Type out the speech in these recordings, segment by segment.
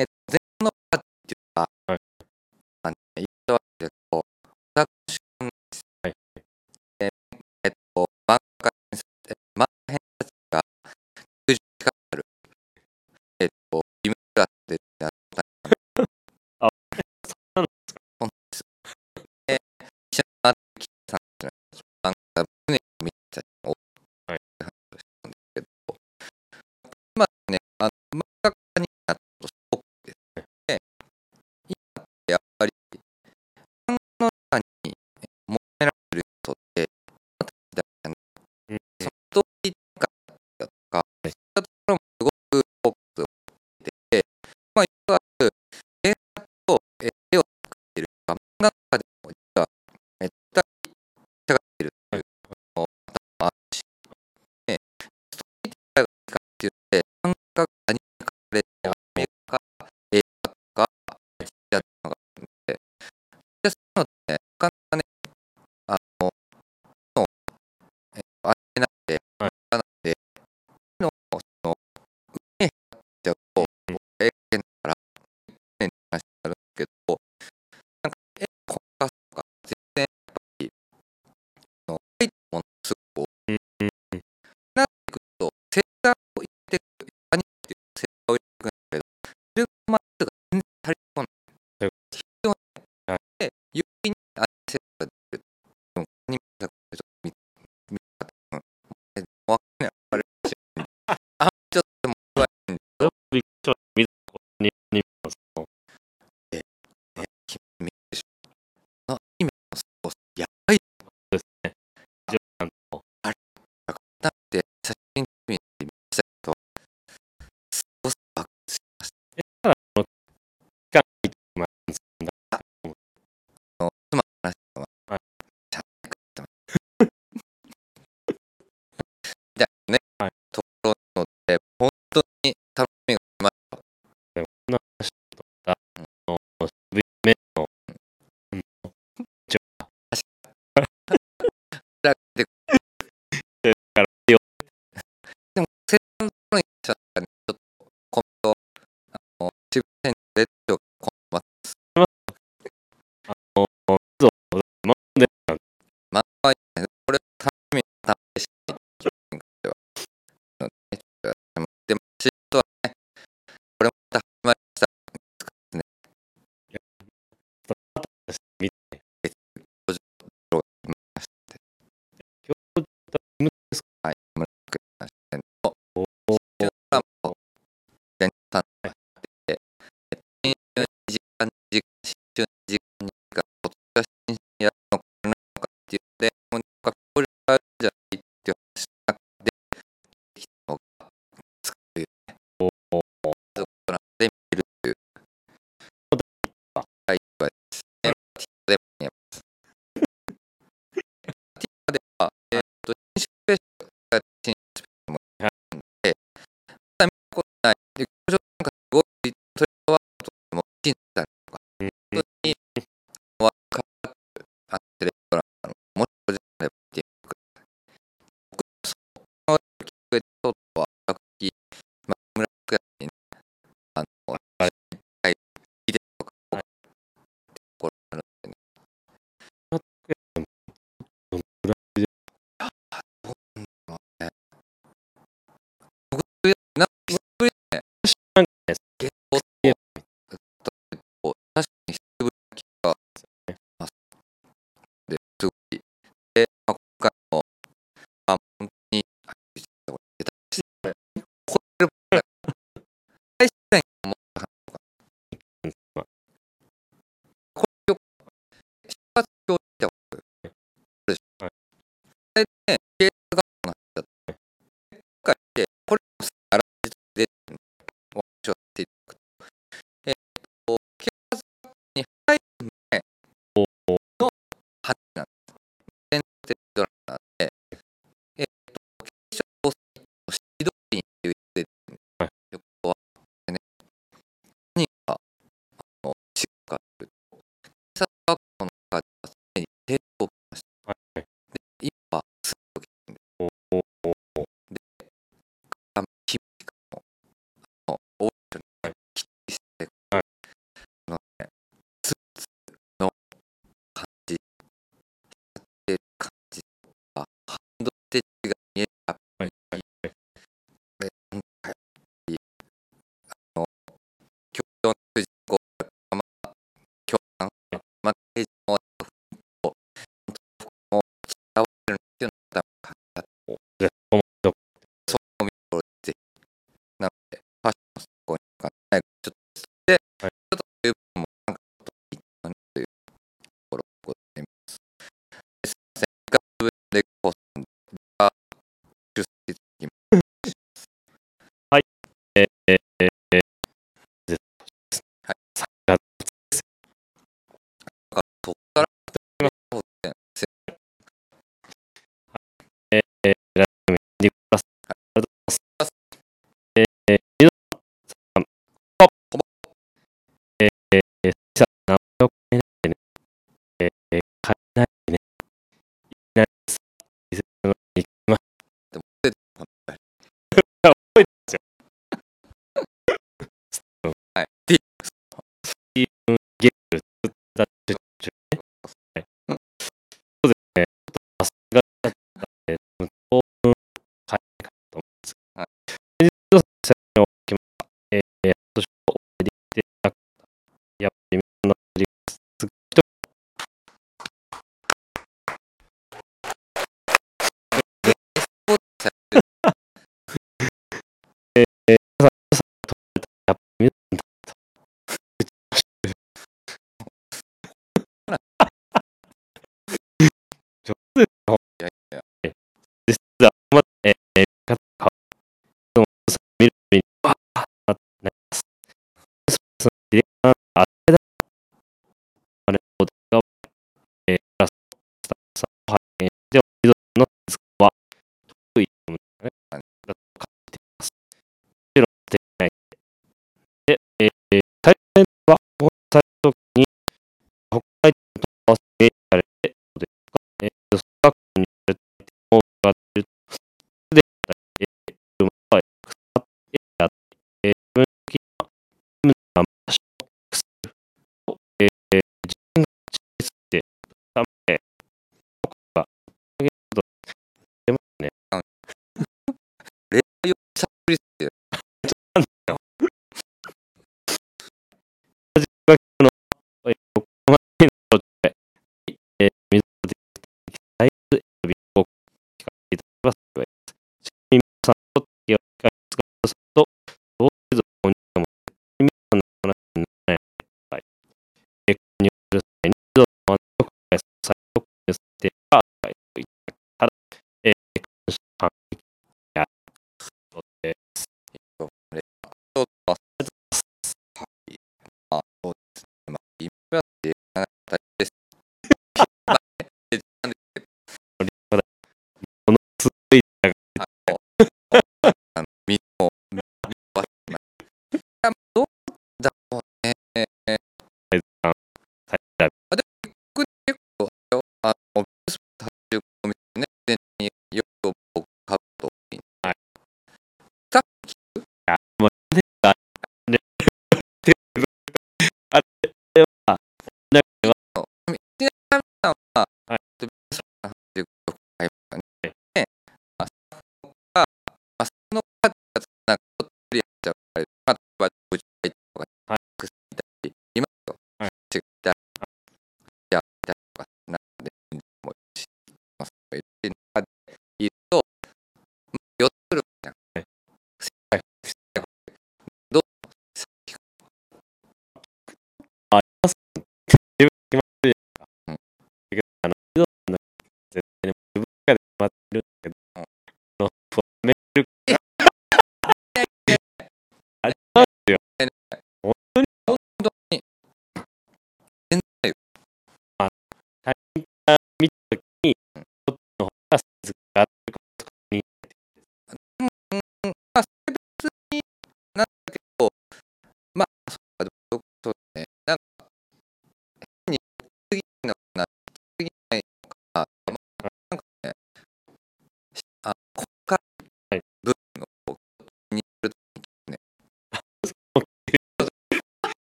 Eh,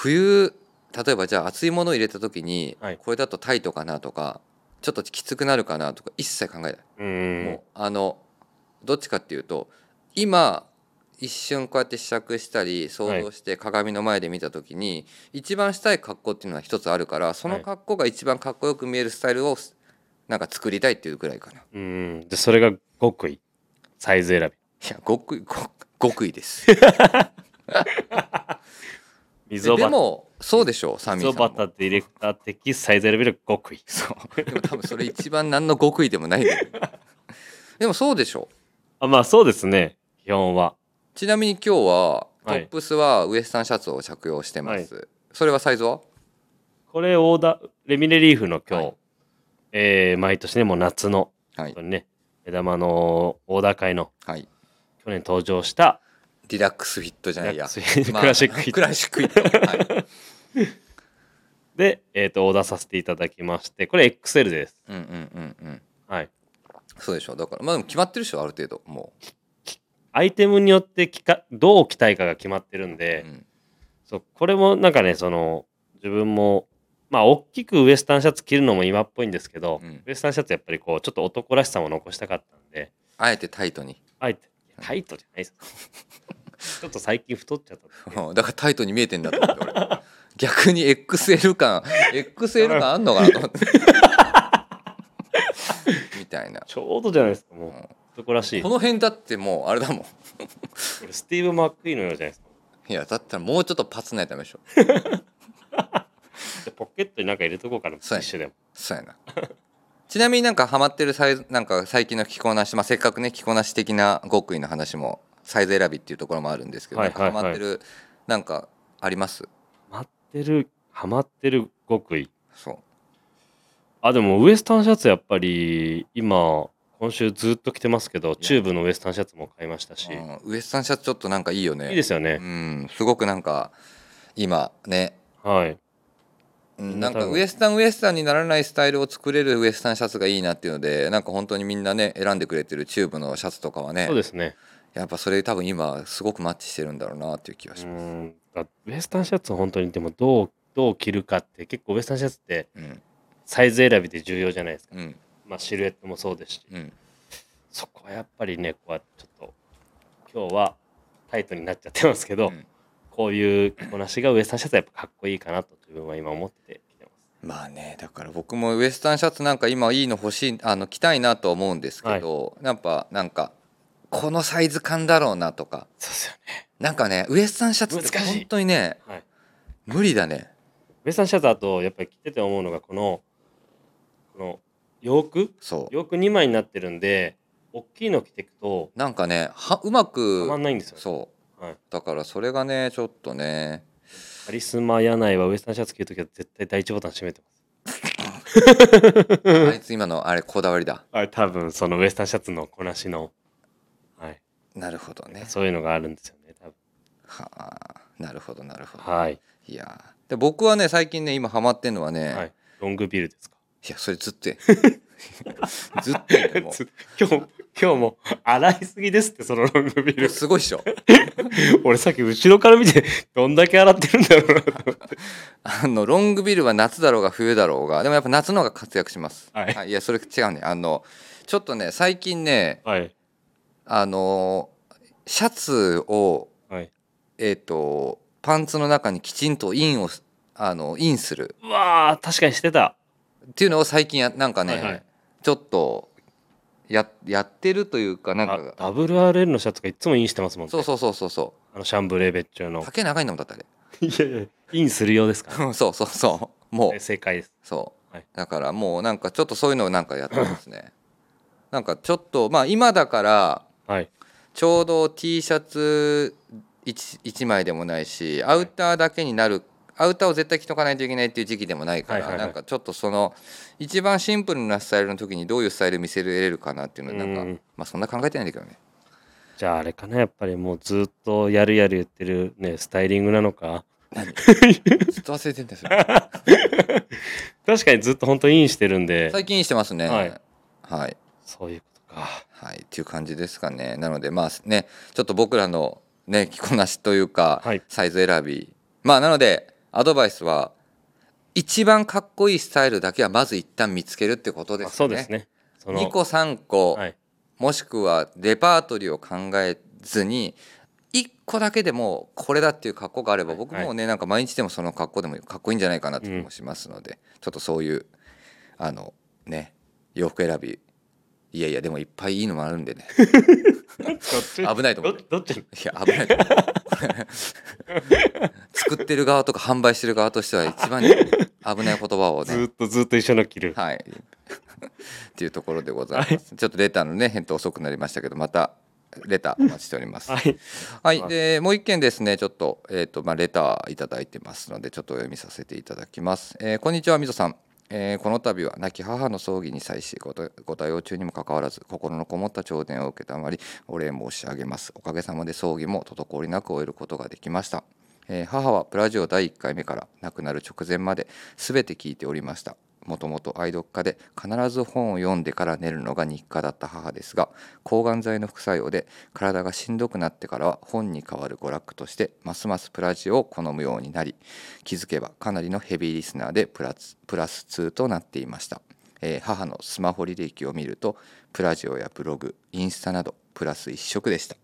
冬例えばじゃあ熱いものを入れた時に、はい。これだとタイトかなとかちょっときつくなるかなとか一切考えない、うん。もうあのどっちかっていうと今一瞬こうやって試着したり想像して鏡の前で見た時に、一番したい格好っていうのは一つあるからその格好が一番かっこよく見えるスタイルをなんか作りたいっていうぐらいかな。うん。でそれが極意。サイズ選び。いや極意極極意です。溝端。でもそうでしょうサミー溝さんも。端ディレクター的サイズ選びの極意。そう。でも多分それ一番何の極意でもないんだよ でもそうでしょう。あまあそうですね。基本は。ちなみに今日はトはい。ップスはウエスタンシャツを着用してます、それはサイズは？これオーダーレミレリーフの今日、はい。えー毎年ねもう夏のはい。ね目玉のオーダー会のはい。去年登場したリラックスフィットじゃないや、クラシックフィット。クラシックフィット、はい、で、えー、とオーダーさせていただきましてこれ XL です。うんうんうんうん。はい。そうでしょ。うだからまあでも決まってるでしょある程度もアイテムによって着かどう着たいかが決まってるんう、で、うん。そうこれもなんかねその自分もまあ大きくウエスタンシャツ着るのも今っぽいんですけど、うん。ウエスタンシャツやっぱりこうちょっと男らしさも残したかったんであえてタイトに。あえてタイトじゃないです ちょっと最近太っちゃったうんだからタイトに見えてんだと思って俺。逆に XL 感 XL 感あんのかなと思って。みたいな。ちょうどじゃないですかもう。男らしい。この辺だってもうあれだもん。スティーブ・マックイーンのようじゃないですかいやだったらもうちょっとパツないとダメでしょで ポケットになんか入れとこうかなティそうやッシュでも。そうやな。ちなみになんかハマってるサイズなんか最近の着こなし、まあ、せっかくね着こなし的な極意の話もサイズ選びっていうところもあるんですけど、はいはハマってるなんかあります？ハマってるハマってる極意。そう。あでもウエスタンシャツやっぱり今今週ずっと着てますけどチューブのウエスタンシャツも買いましたし、うんウエスタンシャツちょっとなんかいいよね。ういいですよね、んすごくなんか今ね。はい。なんかウエスタンウエスタンにならないスタイルを作れるウエスタンシャツがいいなっていうのでなんか本当にみんなね選んでくれてるチューブのシャツとかはね。そうですねやっぱそれ多分今すごくマッチしてるんだろうなっていう気がうします。ウエスタンシャツを本当にでもどうどう着るかって結構ウエスタンシャツってうん。サイズ選びで重要じゃないですか、うん。まあ、シルエットもそうですし。うん。そこはやっぱりねこうやってちょっと今日はタイトになっちゃってますけど、うん。こういう着こなしがウエスタンシャツはやっぱかっこいいかなと自分は今思ってきてまあねだから僕もウエスタンシャツなんか今いいの欲しいあの着たいなと思うんですけど、やっぱなんかこのサイズ感だろうなとか。そうですよね。なんかねウエスタンシャツって難しい。本当にねはい。無理だね。ウエスタンシャツだとやっぱり着てて思うのがこのこの洋服？そう。洋服2枚になってるんで大きいの着ていくとなんかねはうまはくまんないんですよ、そう。はい、だからそれがねちょっとね。カリスマ柳井はウエスタンシャツ着るときは絶対第一ボタン閉めてます。あいつ今のあれこだわりだ。はい多分そのウエスタンシャツのこなしのはいなるほどね。そういうのがあるんですよね多分。はあなるほどなるほど。はい、いやで僕はね最近ね今ハマってんのはね、、はい。い、ロングビルですか？やそれずっとや。ずっとも。つ 今日今日も洗いすぎですってそのロングビうル。すごいっしょ。俺さっき後ろから見てどんだけ洗ってるんだろうなと思って。あのロングビルは夏だろうが冬だろうがでもやっぱ夏の方が活躍します、はいいやそれ違うね。あのちょっとね最近ねはいあのシャツをはい。えっ、とパンツの中にきちんとインをあのインする。うわー確かにしてた。っていうのを最近やなんかね、はいはい。ちょっとややってるというかなんあか WRL のシャツがいつもインしてますもんね。そうそうそうそうそあのシャンブレー別注の。う丈長いんだもんだってあれいやいやインするようですか そうそうそう。もう。正解です。そう、はい。だからもうなんかちょっとそういうのをなんかやってますね。なんかちょっとまあ今だからはい。ちょうど T シャツ 1, 1枚でもないしアウターだけになるアウターを絶対着とかないといけないっていう時期でもないから、はなんかちょっとその一番シンプルなスタイルの時にどういうスタイル見せれるかなっていうのなんかうん。まあそんな考えてないんだけどね。じゃああれかなやっぱりもうずっとやるやる言ってるねスタイリングなのか。何？ずっと忘れてんだよ。そ れ確かにずっと本当インしてるんで。最近してますね。はい。はい。そういうことかはい、っていう感じですかね。なのでまあねちょっと僕らのね着こなしというか、はい。サイズ選び。まあなのでアドバイスは一番かっこいいスタイルだけはまず一旦見つけるってことですよね。そうですね。その2個3個、はい。もしくはレパートリーを考えずに1個だけでもこれだっていう格好があれば僕もねなんか毎日でもその格好でもかっこいいんじゃないかなって気もしますので、ちょっとそういうあのね洋服選びいやいやでもいっぱいいいのもあるんでね。危ないと思うどどっち？いや危ないと思う。作ってる側とか販売してる側としては一番危ない言葉をね。ずーっとずっと一緒の着る。はい。っていうところでございます、ちょっとレターのね返答遅くなりましたけどまたレターお待ちしております。はい。はい、でもう一件ですねちょっと,、えーとまあ、レターいただいてますのでちょっとお読みさせていただきます、えーこんにちはみぞさん、えーこの度は亡き母の葬儀に際しご対応中にもかかわらず心のこもった頂点を受けたまりお礼申し上げます。おかげさまで葬儀も滞りなく終えることができました。えー母はプラジオ第1回目から亡くなる直前まで全て聞いておりました。もともと愛読家で必ず本を読んでから寝るのが日課だった母ですが抗がん剤の副作用で体がしんどくなってからは本に代わる娯楽としてますますプラジオを好むようになり気づけばかなりのヘビーリスナーでプラスプラス2となっていました、えー母のスマホ履歴を見るとプラジオやブログインスタなどプラス一色でした。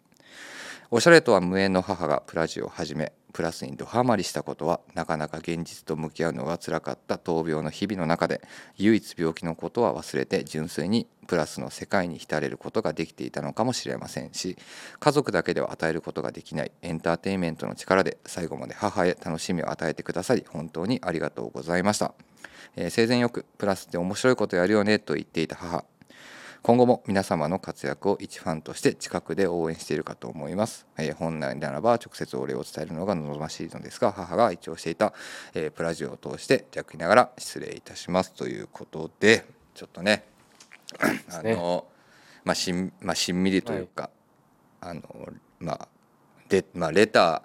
おしゃれとは無縁の母がプラジオを始めプラスにドハマりしたことはなかなか現実と向き合うのが辛かった闘病の日々の中で唯一病気のことは忘れて純粋にプラスの世界に浸れることができていたのかもしれませんし家族だけでは与えることができないエンターテインメントの力で最後まで母へ楽しみを与えてくださり本当にありがとうございました、えー生前よくプラスって面白いことやるよねと言っていた母。今後も皆様の活躍を一ファンとして近くで応援しているかと思います、えー本来ならば直接お礼を伝えるのが望ましいのですが母が一応していた、えープラジオを通して弱りながら失礼いたします。ということでちょっとねあね。のまあしん,、まあ、しんみりというか、あのまあでまあレター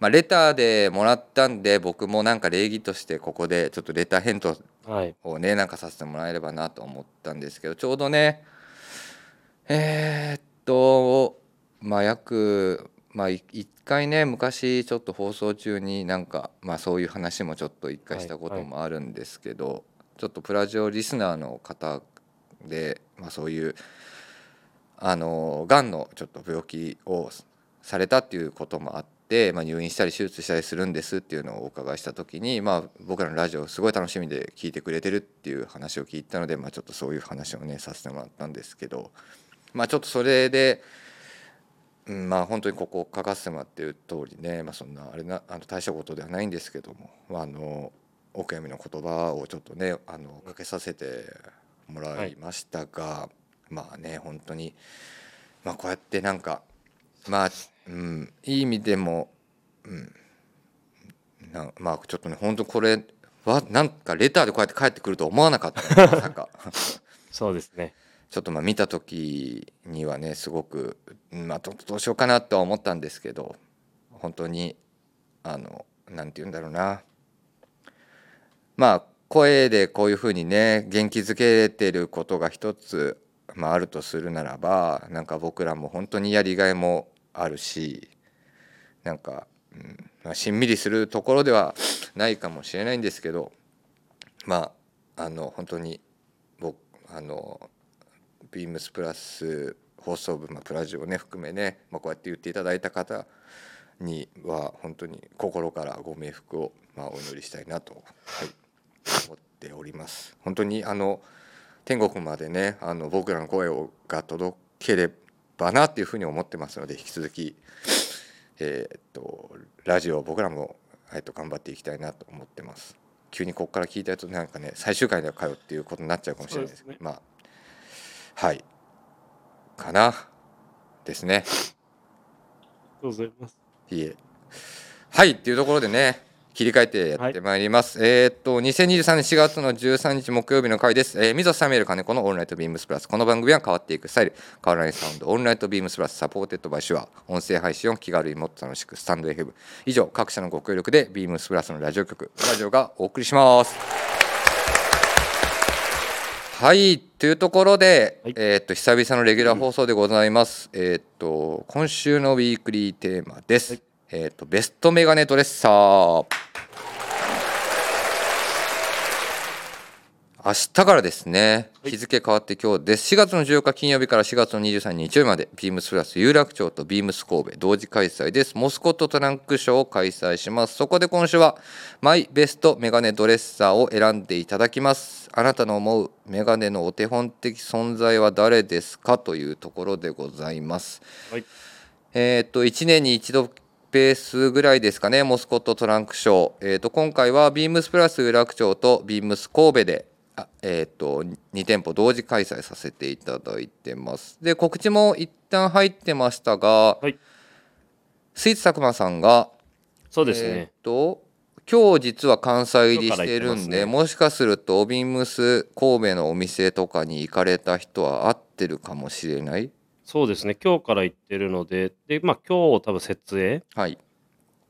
まあ、レターでもらったんで僕もなんか礼儀としてここでちょっとレター返答はい。をねなんかさせてもらえればなと思ったんですけどちょうどねえーっとまあ約まあい一回ね昔ちょっと放送中になんかまあそういう話もちょっと一回したこともあるんですけど、ちょっとプラジオリスナーの方で、まあ、そういうあのがんのちょっと病気をされたっていうこともあって、まあ、入院したり手術したりするんですっていうのをお伺いした時に、まあ、僕らのラジオすごい楽しみで聞いてくれてるっていう話を聞いたので、まあ、ちょっとそういう話をねさせてもらったんですけど、まあ、ちょっとそれで、うん、まあ本当にここ書かせてもらってる通りね、まあ、そんなあれなあの大したことではないんですけども、まあ、あのお悔やみの言葉をちょっとねあのかけさせてもらいましたが、まあね本当に、まあ、こうやってなんかまあ、うん、いい意味でも、うん、なまあちょっとね本当これはなんかレターでこうやって帰ってくると思わなかった。のまさか。そうですね。ちょっとまあ見た時にはねすごく、うんまあ、どどうしようかなとは思ったんですけど本当にあのなんて言うんだろうな。まあ声でこういうふうにね元気づけてることが一つ、まあ、あるとするならばなんか僕らも本当にやりがいもあるしなんか、うんまあ、しんみりするところではないかもしれないんですけどまああの本当に僕あのビームスプラス放送部、まあ、プラジオね含めね、まあ、こうやって言っていただいた方には本当に心からご冥福を、まあ、お祈りしたいなと、はい、思っております。本当にあの天国までねあの僕らの声をが届ければなっていうふうに思ってますので引き続き、えーっとラジオを僕らも、えっと頑張っていきたいなと思ってます。急にここから聞いたやつなんかね最終回でかよっていうことになっちゃうかもしれないです。けどそうですまあはい。かな。ですね。ありがとうございます。いえ。はいっていうところでね切り替えてやってまいります、えーっと2023年4月の13日木曜日の回です、えー、 MZO サミュエル金子のオールナイトビームスプラスこの番組は変わっていくスタイル。変わらないサウンドオールナイトビームスプラス supported by SHURE 音声配信を気軽にもっと楽しくスタンド FM 以上各社のご協力でビームスプラスのラジオ局ラジオがお送りします。はいというところで、はい。えーっと久々のレギュラー放送でございます、えーっと今週のウィークリーテーマです、はいえーと、ベストメガネドレッサー。明日からですね。日付変わって今日です。4月の14日金曜日から4月の23日日曜日までビームスプラス有楽町とビームス神戸同時開催です。モスコットトランクショーを開催します。そこで今週はマイベストメガネドレッサーを選んでいただきます。あなたの思うメガネのお手本的存在は誰ですかというところでございます、はい、えっ、ー、と1年に一度ペースぐらいですかね。モスコットトランクショー、えー、と今回はビームスプラス有楽町とビームス神戸であえー、と2店舗同時開催させていただいてます。で告知も一旦入ってましたが、はい。スイーツ佐久間さんがそうですね。えーっと今日実は関西入りしてるんで、ね。もしかするとビームス神戸のお店とかに行かれた人は会ってるかもしれないそうですね。今日から行ってるので、で、まあ今日多分設営はい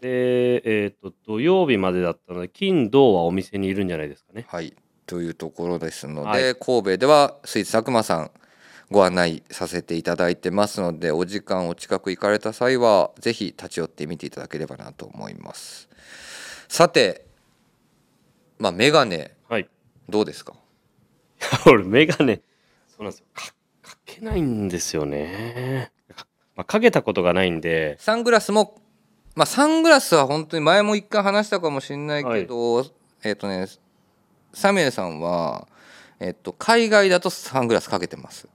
で、えっ、と、土曜日までだったので、金、土はお店にいるんじゃないですかね。はい、というところですので、はい神戸ではスイーツ佐久間さんご案内させていただいてますのでお時間お近く行かれた際はぜひ立ち寄ってみていただければなと思いますさてまあメガネはい。どうですか？俺、メガネ、そうなんですよ。けないんですよね。まあ、かけたことがないんで、サングラスもまあサングラスは本当に前も一回話したかもしれないけど、えっ、とねサミュエルさんはえっ、と海外だとサングラスかけてます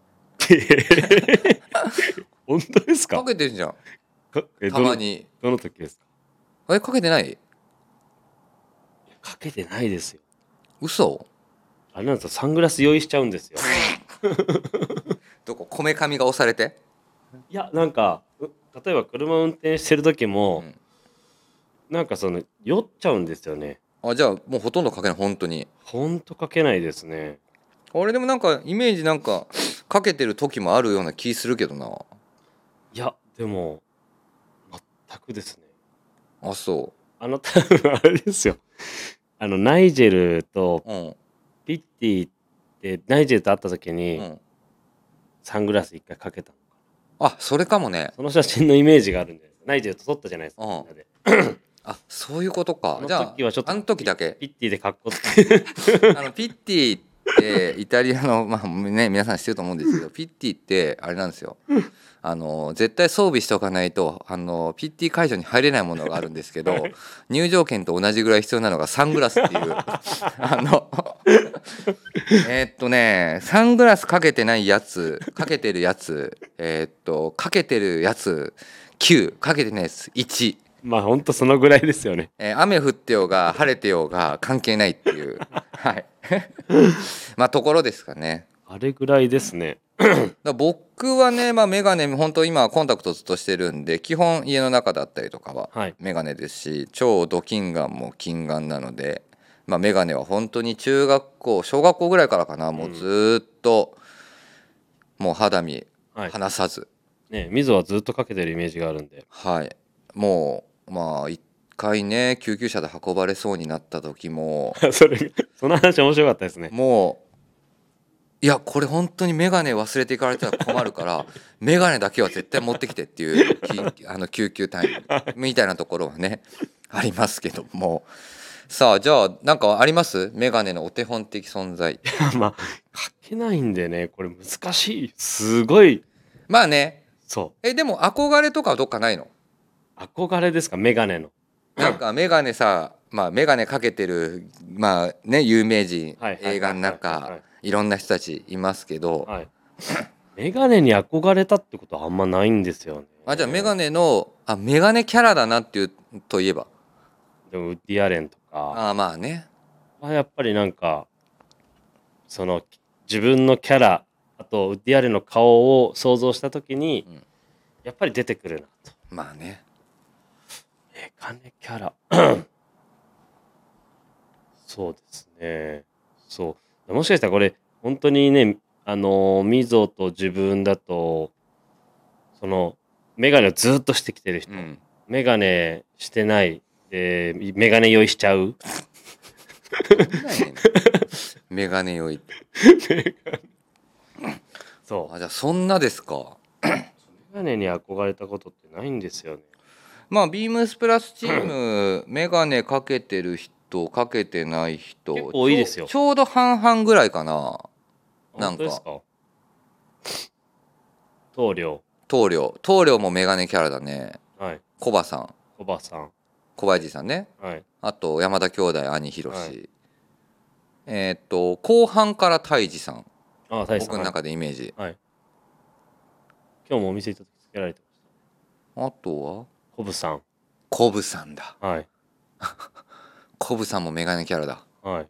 本当ですかかけてるじゃんたまにどのどの時ですかあれかけてないかけてないですよ。嘘あれなんですよ、サングラス用意しちゃうんですよ。どここめかみが押されていや、なんか、う例えば車運転してる時も、うんなんかその、酔っちゃうんですよね。あじゃあもうほとんどかけない本当にほんとかけないですね。俺でもなんかイメージなんかかけてる時もあるような気するけどないや、でも、全くですね。あそあの、多分あれですよ。あの、ナイジェルとピッティって、ナイジェルと会った時うに、んサングラス一回かけたの。あそれかもね。その写真のイメージがあるんで、ナイジェルと撮ったじゃないですか、うん。みんなで。あそういうことか。あのじゃあ時はちょっとあの時だけ。ピッティで格好つけ あのピッティってイタリアのまあね皆さん知ってると思うんですけどピッティってあれなんですよ。あの絶対装備しておかないとあのピッティ会場に入れないものがあるんですけど入場券と同じぐらい必要なのがサングラスっていう。あのえーっとねサングラスかけてないやつかけてるやつえーっとかけてるやつ9かけてないやつ1まあほんとそのぐらいですよね。えー雨降ってようが晴れてようが関係ないっていう はい まあところですかねあれぐらいですね。僕はね、まあ、メガネ本当今コンタクトずっとしてるんで基本家の中だったりとかははい。メガネですし超ド近眼も近眼なので、まあ、メガネは本当に中学校小学校ぐらいからかな、もうずーっともう肌身はい。離さずね、溝はずっとかけてるイメージがあるんで。はいもうまあ一回ね救急車で運ばれそうになった時も それ、その話面白かったですね。もういやこれ本当に眼鏡忘れていかれたら困るから 眼鏡だけは絶対持ってきてっていうきあの救急隊員みたいなところはねありますけども。さあじゃあなんかあります？眼鏡のお手本的存在。まあ、かけないんでね、これ難しい。すごい、まあね。そえでも憧れとかはどっかないの？う。憧れですか、メガネの。なんか眼鏡さまあ眼鏡かけてるまあね有名人はいはいはい映画のはい。中いろんな人たちいますけど。はい。メガネに憧れたってことはあんまないんですよね。あじゃあ眼鏡のあ眼鏡キャラだなっていうといえば？でもウッディ・アレンとか。あまあね。はやっぱりなんかその自分のキャラあとウッディ・アレンの顔を想像した時に、うん。やっぱり出てくるなと。まあねメガネキャラ。そうですね。そう。もしかしたらこれ本当にねあのみぞと自分だとそのメガネをずっとしてきてる人、うん。メガネしてない。でメガネ用意しちゃう。メガネ用意 そう。あじゃあそんなですか？メガネに憧れたことってないんですよねまあビームスプラスチームメガネかけてる人とかけてない人結構多いですよ。ちょちょうど半々ぐらいかな。なんか。本当ですか？棟梁。棟梁。棟梁もメガネキャラだね。はい。コバさん。コバさん。小林さんね。はい。あと山田兄弟兄ひろし、はい。えーっと後半から泰治さん。ああ大僕の中でイメージ。はい。今日もお店行った時つけられてましあとは？たコブさん。コブさんだ。はい。コブさんもメガネキャラだ。はい。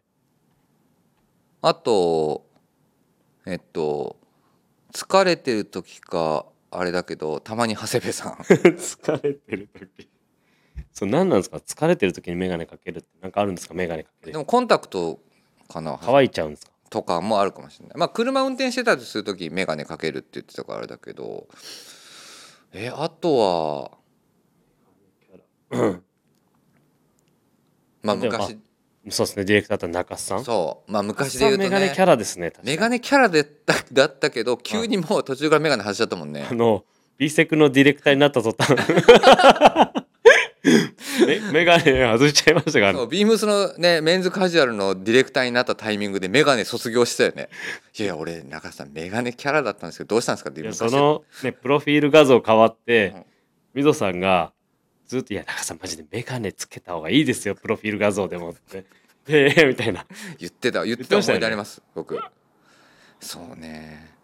あとえっと疲れてる時かあれだけどたまに長谷部さん。疲れてる時。そう何なんですか？疲れてる時に眼鏡かけるってなんかあるんですか？眼鏡かける。でもコンタクトかな。乾いちゃうんですか？とかもあるかもしれない。まあ車運転してたりする時眼鏡かけるって言ってたからあれだけど。えあとはまあ昔。そうですねディレクターだったら中須さん。そう。まあ昔で言うと中須さんメガネキャねラですね確かに。メガネキャラでだだったけど急にもう途中からメガネ外しちゃったもんね。あの B セクのディレクターになった途端。メメガネ外しちゃいましたからね。そうビームスのねメンズカジュアルのディレクターになったタイミングでメガネ卒業してたよね。いやいや俺中田さんメガネキャラだったんですけどどうしたんですかっていや昔その、ね、プロフィール画像変わってうん。さんがずっと「いや中さんマジでメガネつけた方がいいですよプロフィール画像でも」って「でみたいな。言ってた言ってた思い出あります僕。そうね。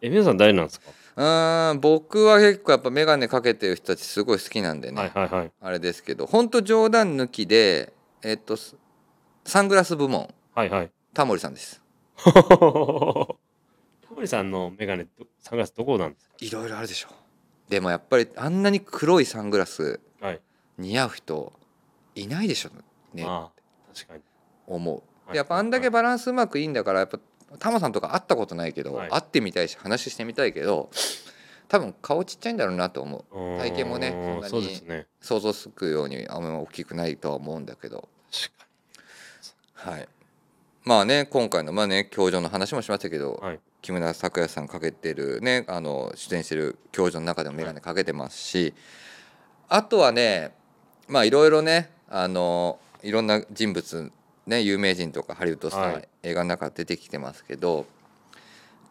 えみぞさん誰なんですか、うーん僕は結構やっぱメガネかけてる人たちすごい好きなんでね、はいはいはい。あれですけど本当冗談抜きでえっとスサングラス部門。はいはい。タモリさんです。タモリさんのメガネどサングラスどこなんですいろいろあるでしょ。でもやっぱりあんなに黒いサングラス似合う人いないでしょね。ああ確かに。思う。やっぱあんだけバランスうまくいいんだからやっぱタモさんとか会ったことないけど、はい。会ってみたいし話してみたいけど多分顔ちっちゃいんだろうなと思う。体型もねそんなにそうですね。想像つくようにあんま大きくないとは思うんだけど。確かはい。まあね今回のまあね教場の話もしましたけど、にはい。木村拓哉さんかけてるねあの出演してる教場の中でも眼鏡かけてますし、あとはねまあいろいろねあのいろんな人物ね有名人とかハリウッドスター、はい。映画の中出てきてますけど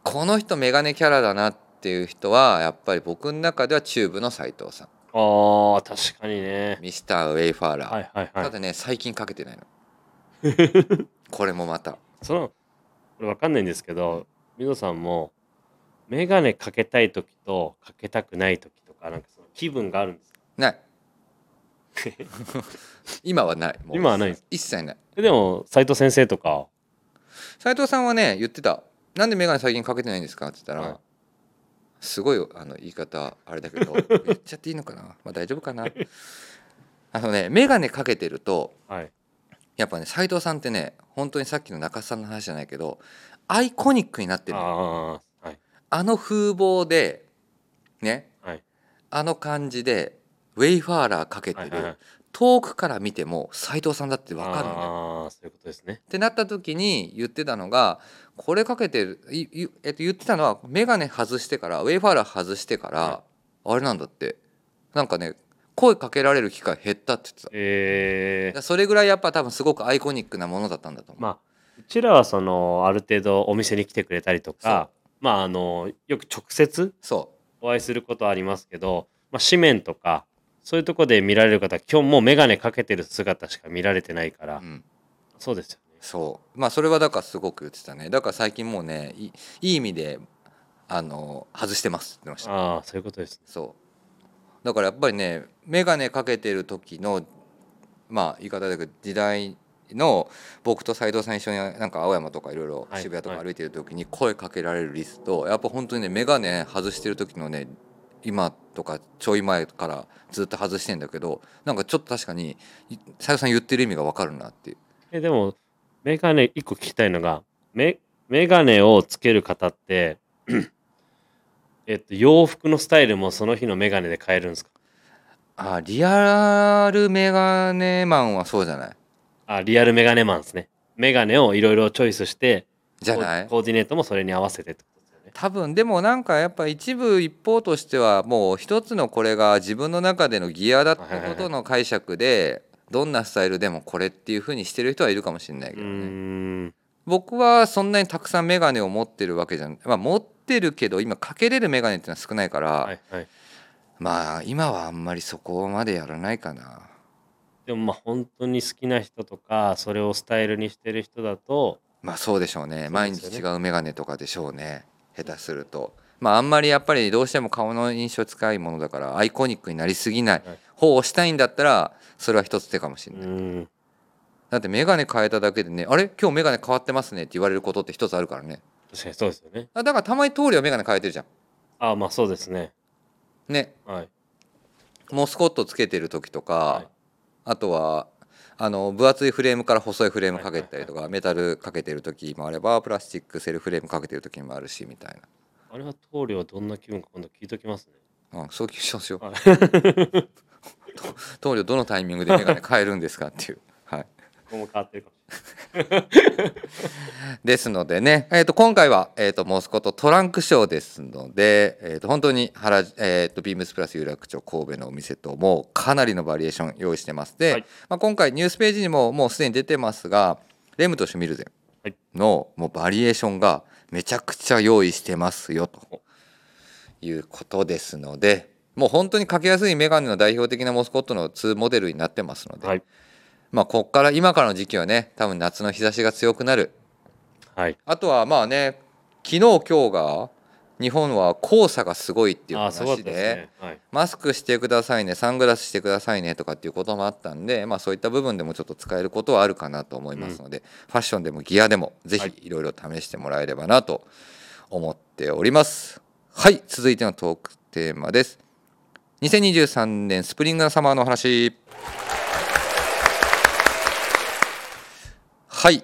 この人眼鏡キャラだなっていう人はやっぱり僕の中ではチューブの斎藤さん。あー確かにね。ミスター・ウェイファーラー、はいはいはい。ただね最近かけてないの。これもまた。そのこれわかんないんですけどみぞさんもメガネかけたい時とかけたくない時とかなんかその気分があるんですか？ない 今はない。もう今はない。一切ない。えでも斉藤先生とか。斉藤さんはね言ってた「なんで眼鏡最近かけてないんですか?」って言ったら、はい。すごいあの言い方あれだけど 言っちゃっていいのかな、まあ、大丈夫かな？あのね眼鏡かけてるとはい。やっぱね斉藤さんってね本当にさっきの中須さんの話じゃないけどアイコニックになってるあはい。あの風貌でねはい。あの感じでウェイファーラーかけてる、はいはいはい。遠くから見ても斉藤さんだって分かるのよ。ああそういうことですね。ってなった時に言ってたのがこれかけてるいいえっと、言ってたのは眼鏡外してからウェイファーラー外してから、はあれなんだって。なんかね声かけられる機会減ったって言ってた。えらそれぐらいやっぱ多分すごくアイコニックなものだったんだとー、思う、まあうちらはそのある程度お店に来てくれたりとかまああのよく直接そお会いすることはありますけど、まあ、紙面とかそういうとこで見られる方今日もう眼鏡かけてる姿しか見られてないから、う、うん、そうですよね。そう。まあそれはだからすごく言ってたね。だから最近もうねいいい意味であの外してますってました。ああそういうことですね。そう。だからやっぱりね眼鏡かけてる時のまあ言い方だけど時代の僕と斉藤さん一緒になんか青山とかいろいろはい。渋谷とか歩いてる時に声かけられるリスト、やっぱ本当にね眼鏡外してる時のね今とかちょい前からずっと外してんだけどなんかちょっと確かにい斉藤さん言ってる意味が分かるなっていう。えでもメガネ一個聞きたいのがメメガネをつける方って えっと洋服のスタイルもその日のメガネで変えるんですか？あリアル眼鏡マンはそうじゃない？あリアルメガネマンですね。メガネをいろいろチョイスしてじゃない？コーディネートもそれに合わせてってこと？多分でもなんかやっぱ一部一方としてはもう一つのこれが自分の中でのギアだってことの解釈でどんなスタイルでもこれっていう風にしてる人はいるかもしれないけどね。ん。僕はそんなにたくさんメガネを持ってるわけじゃん。まあ持ってるけど今かけれるメガネっていうのは少ないから、はいはい。まあ今はあんまりそこまでやらないかな。でもまあ本当に好きな人とかそれをスタイルにしてる人だとまあそうでしょうね。す毎日違うメガネとかでしょうね下手すると。まああんまりやっぱりどうしても顔の印象近いものだからアイコニックになりすぎない。はい。方をしたいんだったらそれは一つ手かもしれうない、だってメガネ変えただけでねあれ？今日メガネ変わってますねって言われることって一つあるからね。確かにそうですよね。あだからたまに通りはメガネ変えてるじゃん。ああまあそうですね。ね。はい。モスコットつけてる時とか、はい。あとはあの分厚いフレームから細いフレームかけたりとか、メタルかけてる時もあればプラスチックセルフレームかけてる時もあるしみたいあれは棟梁はどんな気分か今度聞いときますね。な、うん、そう気しますよはい。棟梁どのタイミングでメガネ変えるんですかっていう。はい、ここも変わってるかも ですのでね、えー、と今回は、えー、とモスコとトランクショーですので、えー、と本当に原、えー、とビームスプラス有楽町神戸のお店ともうかなりのバリエーション用意してます。で、はい。まあ、今回ニュースページにももうすでに出てますがレムとシュミルゼはい。のもうバリエーションがめちゃくちゃ用意してますよと。いうことですのでもう本当にかけやすいメガネの代表的なモスコットの2モデルになってますので、はいまあこっから今からの時期はね多分夏の日差しが強くなる。はい。あとはまあね昨日今日が日本は黄砂がすごいっていう話でね。はい。マスクしてくださいねサングラスしてくださいねとかっていうこともあったんで、まあ、そういった部分でもちょっと使えることはあるかなと思いますので、ファッションでもギアでもぜはい。ひいろいろ試してもらえればなと思っております。はい続いてのトークテーマです。2023年スプリングサマーの話はい。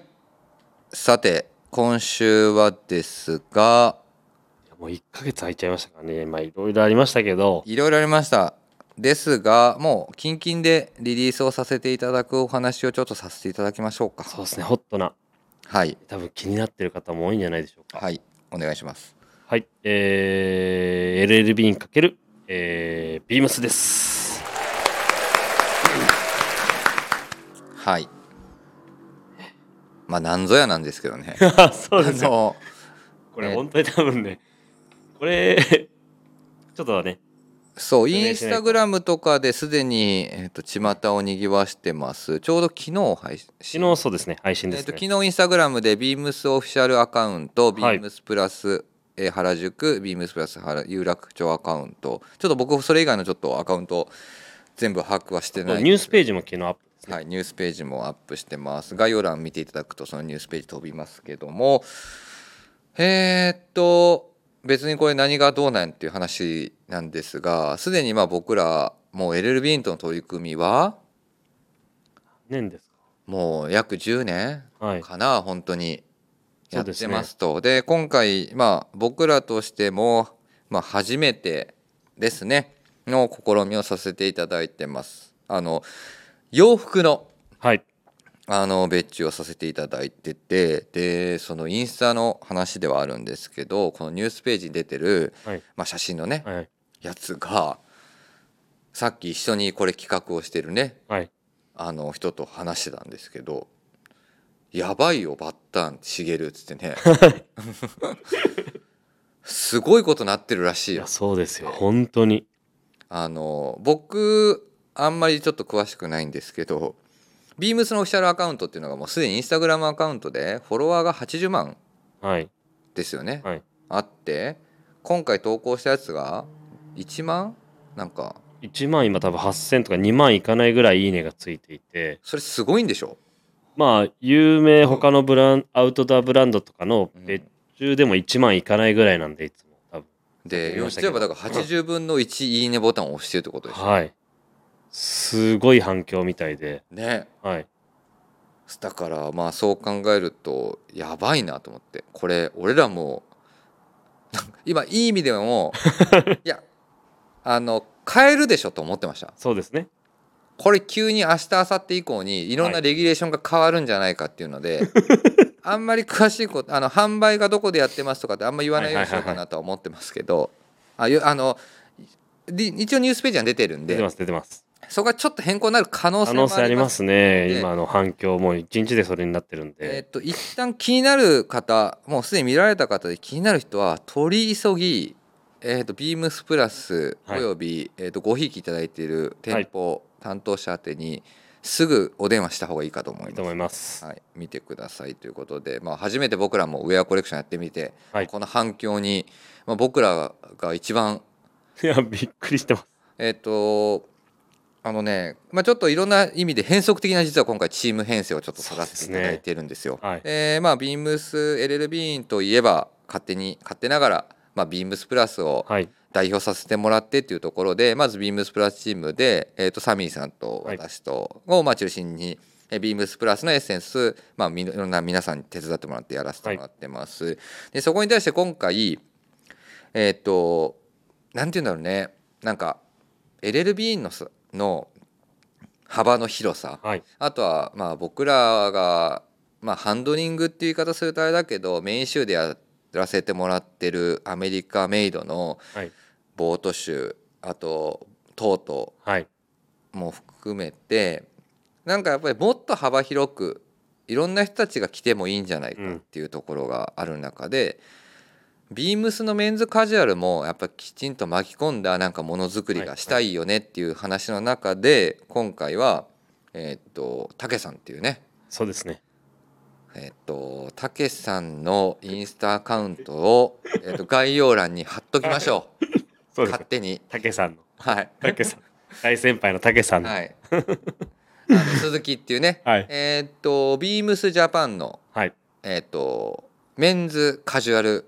さて今週はですがもう1ヶ月空いちゃいましたからね。まあいろいろありましたけど。いろいろありました。ですがもう近々でリリースをさせていただくお話をちょっとさせていただきましょうか。そうですねホットな。はい。多分気になってる方も多いんじゃないでしょうか。はい。お願いします。はい、えー、LLB にかける、えー、ビームスです。はいまあなんぞやなんですけどね。そうですよ。あのえこれ本当に多分ね、これ、ちょっとね、そうインスタグラムとかですでに、えー、と巷をにぎわしてます。ちょうど昨日配信。昨日そうですね、配信でえー、とすね。昨日インスタグラムでビームスオフィシャルアカウント、ビはい。ームスプラス、えー原宿ビームスプラス原有楽町アカウント。ちょっと僕それ以外のちょっとアカウント全部把握はしてない。ニュースページも昨日アップですね。はい、ニュースページもアップしてます概要欄見ていただくとそのニュースページ飛びますけどもえーっと別にこれ何がどうなんっていう話なんですがすでにまあ僕らもう LLB との取り組みは年ですもう約10年か。はい。本当にやってますとで今回まあ僕らとしても、まあ、初めてですねの試みをさせていただいてますあの洋服のはい。あの別注をさせていただいててでそのインスタの話ではあるんですけどこのニュースページに出てる、はい。まあ、写真のねはい。やつがさっき一緒にこれ企画をしてるねはい。あの人と話してたんですけど「やばいよバッタンしげる」っつってね すごいことなってるらしいよ。そうですよ。本当に。あの僕あんまりちょっと詳しくないんですけどビームスのオフィシャルアカウントっていうのがもうすでにインスタグラムアカウントでフォロワーが80万はい。ですよね、はい。あって今回投稿したやつが1万？なんか1万今多分8000とか2万いかないぐらいいいねがついていて、それすごいんでしょ？まあ、有名他のブラン、アウトドアブランドとかの別注でも1万いかないぐらいなんで、いつも多分。で見ましたけど言っちゃえばだから80分の1いいねボタンを押してるってことでしょ、はい。すごい反響みたいで、ねはい。だからまあそう考えるとやばいなと思ってこれ俺らも今いい意味でも いやあの変えるでしょと思ってましたそうですね。これ急に明日明後日以降にいろんなレギュレーションが変わるんじゃないかっていうので、あんまり詳しいことあの販売がどこでやってますとかってあんま言わないようにしようかなとは思ってますけどあよあのり一応ニュースページには出てるんで出てます、出てます。そこがちょっと変更になる可能可性も能性ありますね。で今の反響もう一日でそれになってるんえっで、と一旦気になる方もうすでに見られた方で気になる人は取り急ぎ、えっとビームスプラスおはい。よび、えっとごひいきいただいている店舗担当者宛てにすぐお電話した方がいいかと思います。いいと思います、はい、見てくださいということで、まあ、初めて僕らもウェアコレクションやってみて、はい。この反響に、まあ、僕らが一番いやびっくりしてます。えっ、とあのね、まあ、ちょっといろんな意味で変則的な実は今回チーム編成をちょっと取らせていただいてるんですよ。はい。でまあビームス LL ビーンといえば勝手に勝手ながら、まあ、ビームスプラスをはい。代表させてもらってっていうところでまずビームスプラスチームで、えー、とサミーさんとはい。私とをまあ中心に、えービームスプラスのエッセンス、まあ、みいろんな皆さんに手伝ってもらってやらせてもらってます。でそこに対して今回えっ、となんて言うんだろうね。なんか LLB のさの幅の広さ。はい。あとはまあ僕らが、まあ、ハンドリングっていう言い方するとあれだけどメイン集でやらせてもらってるアメリカメイドのはい。ボート集あとトートはい。も含めてなんかやっぱりもっと幅広くいろんな人たちが来てもいいんじゃないかっていうところがある中で、ビームスのメンズカジュアルもやっぱきちんと巻き込んだなんかものづくりがしたいよねっていう話の中で今回はえーっとたけさんっていうね。そうですね。えーっとたけさんのインスタアカウントを、えーっと概要欄に貼っときましょう。勝手に。たけさんの。はい。たけさん。大先輩のたけさんの。はい。あの鈴木っていうね。はい。えーっとビームスジャパンのはい。えーっとメンズカジュアル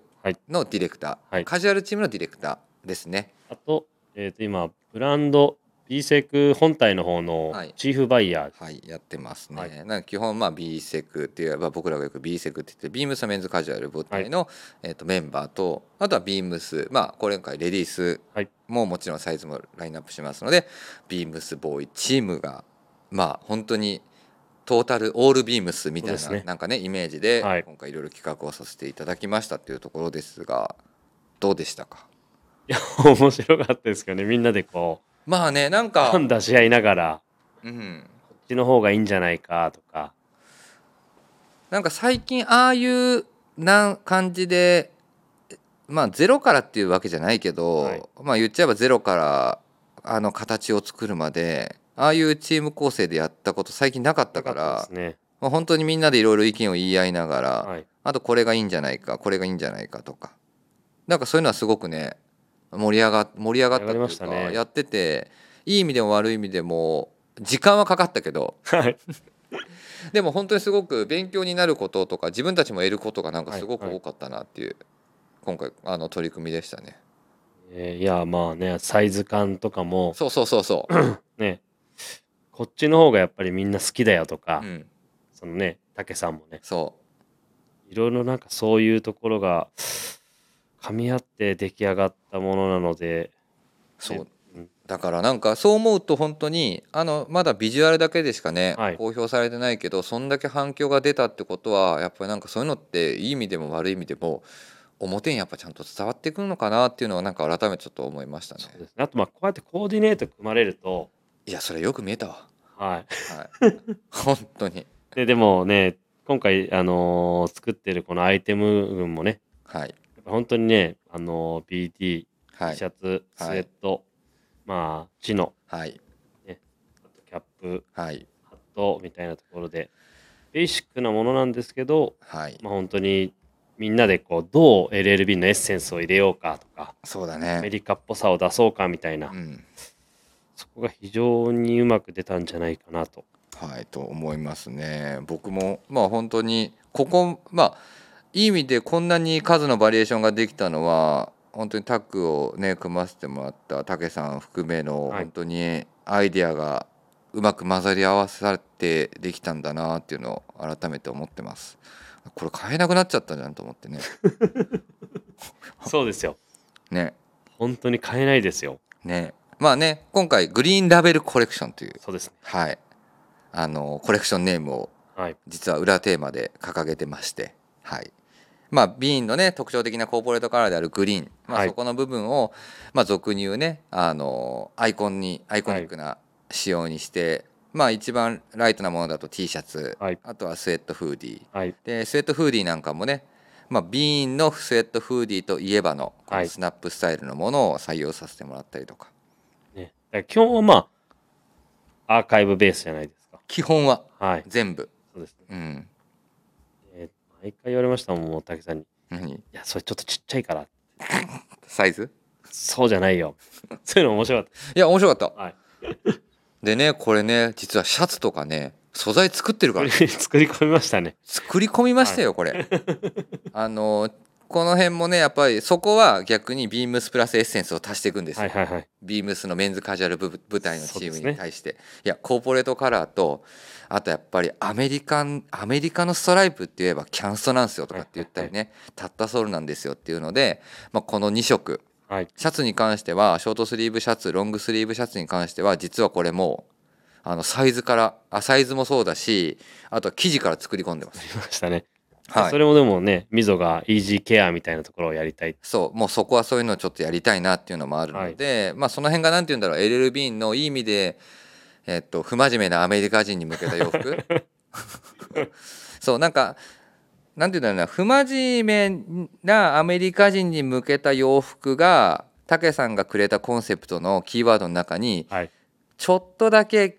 のディレクター、はい。カジュアルチームのディレクターですね。あと,、えー、と今ブランド B セク本体の方のはい。チーフバイヤー、はいやってますね、はい。なんか基本まあ B セクって言えば僕らがよく B セクって言ってビームスのメンズカジュアル母体の、えー、とメンバーとあとはビームスまあこれ今回レディースはい。ももちろんサイズもラインナップしますのでビームスボーイチームがまあ本当にトータルオールビームスみたいな、なんかねイメージではい。今回いろいろ企画をさせていただきましたっていうところですがどうでしたか？いや面白かったですけどね。みんなでこまあねなんうか、判断し合いながらうん、こっちの方がいいんじゃないかとか。なんか最近ああいうな感じでまあゼロからっていうわけじゃないけど、はい。まあ言っちゃえばゼロからあの形を作るまでああいうチーム構成でやったこと最近なかったからね。まあ、本当にみんなでいろいろ意見を言い合いながら、はい。あとこれがいいんじゃないかこれがいいんじゃないかとか。なんかそういうのはすごくね盛り上が盛り上がったっていうか、ね。やってていい意味でも悪い意味でも時間はかかったけどはい。でも本当にすごく勉強になることとか自分たちも得ることがなんかすごくはいはい。多かったなっていう、今回あの取り組みでしたね。えーいやまあねサイズ感とかもそうそうそうそう。ねこっちの方がやっぱりみんな好きだよとか、うん、そのねたけさんもねそいろいろなんかそういうところが噛み合って出来上がったものなのでうそう。うん。だからなんかそう思うと本当にあのまだビジュアルだけでしかね、はい。公表されてないけどそんだけ反響が出たってことはやっぱりなんかそういうのっていい意味でも悪い意味でも表にやっぱちゃんと伝わってくるのかなっていうのはなんか改めてちょっと思いましたね。あとまあこうやってコーディネート組まれるといやそれよく見えたわ。はい。はい、本当に。ででもね今回あのー作ってるこのアイテム群もねはい。やっぱ本当にねあのー BT、T はい。シャツスウェット、まあチノはい。キャップはい。ハットみたいなところでベーシックなものなんですけど、はい。まあ、本当にみんなでこうどう LLB のエッセンスを入れようかとかそうだアメね。リカっぽさを出そうかみたいな、うんそこが非常にうまく出たんじゃないかなと。はいと思いますね。僕もまあ本当にここまあいい意味でこんなに数のバリエーションができたのは本当にタッグをね組ませてもらった武さん含めのはい。本当にアイデアがうまく混ざり合わさってできたんだなっていうのを改めて思ってます。これ買えなくなっちゃったじゃんと思ってね。そうですよ。ね。本当に買えないですよ。ねまあね今回グリーンラベルコレクションというそうですね。はい。あのコレクションネームをはい。実は裏テーマで掲げてまして、はい、まあビーンのね特徴的なコーポレートカラーであるグリーン、まあ、はい。そこの部分を、まあ、俗に言うねあのアイコンにアイコニックな仕様にしてまあ一番ライトなものだと T シャツ、はい。あとはスウェットフーディー。はい。でスウェットフーディーなんかもね、まあ、ビーンのスウェットフーディーといえばのこはい。のスナップスタイルのものを採用させてもらったりとから基本はまあアーカイブベースじゃないですか。基本は。はい。全部。そうですね、うん。えー毎回言われましたもんもう竹さんに「何？いやそれちょっとちっちゃいから。サイズ？そうじゃないよ」そういうの面白かっいや面白かった。たはい。でねこれね実はシャツとかね素材作ってるから。作り込みましたね。作り込みましたよこれ。あのこの辺もねやっぱりそこは逆にビームスプラスエッセンスを足していくんですよ、はいはいはい。ビームスのメンズカジュアル部部隊のチームに対して、いやコーポレートカラーとあとやっぱりアメリカンアメリカのストライプって言えばキャンストなんですよとかって言ったりね、タッタソールなんですよっていうので、まあ、この2色。はい。シャツに関してはショートスリーブシャツロングスリーブシャツに関しては実はこれもうあのサイズからあサイズもそうだしあとは生地から作り込んでます。ましたね、はい。それもでもね溝がイージーケアみたいなところをやりたい。そう。もうそこはそういうのをちょっとやりたいなっていうのもあるので、まあその辺が何て言うんだろう。LL ビーンのいい意味で、えっと不真面目なアメリカ人に向けた洋服？そうなんかなんて言うんだろうな。不真面目なアメリカ人に向けた洋服がたけさんがくれたコンセプトのキーワードの中にはい。ちょっとだけ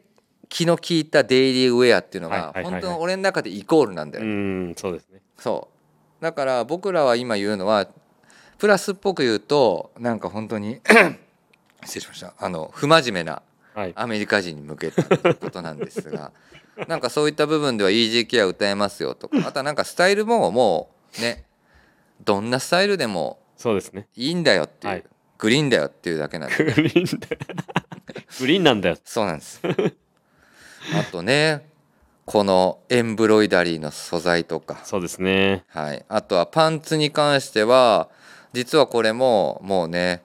気の利いたデイリーウェアっていうのがはいはいはいはい。本当に俺の中でイコールなんだうよね。そうですね。そう。だから僕らは今言うのはプラスっぽく言うとなんか本当に 失礼しました。あの不真面目なはい。アメリカ人に向けたってことなんですが なんかそういった部分ではイージーケア歌えますよとか あとはなんかスタイルももうねどんなスタイルでもそうですね。いいんだよっていう、はい。グリーンだよっていうだけなんで。グリーンだグリーンなんだよ。そうなんですあとねこのエンブロイダリーの素材とか。そうですね。はい、あとはパンツに関しては実はこれももうね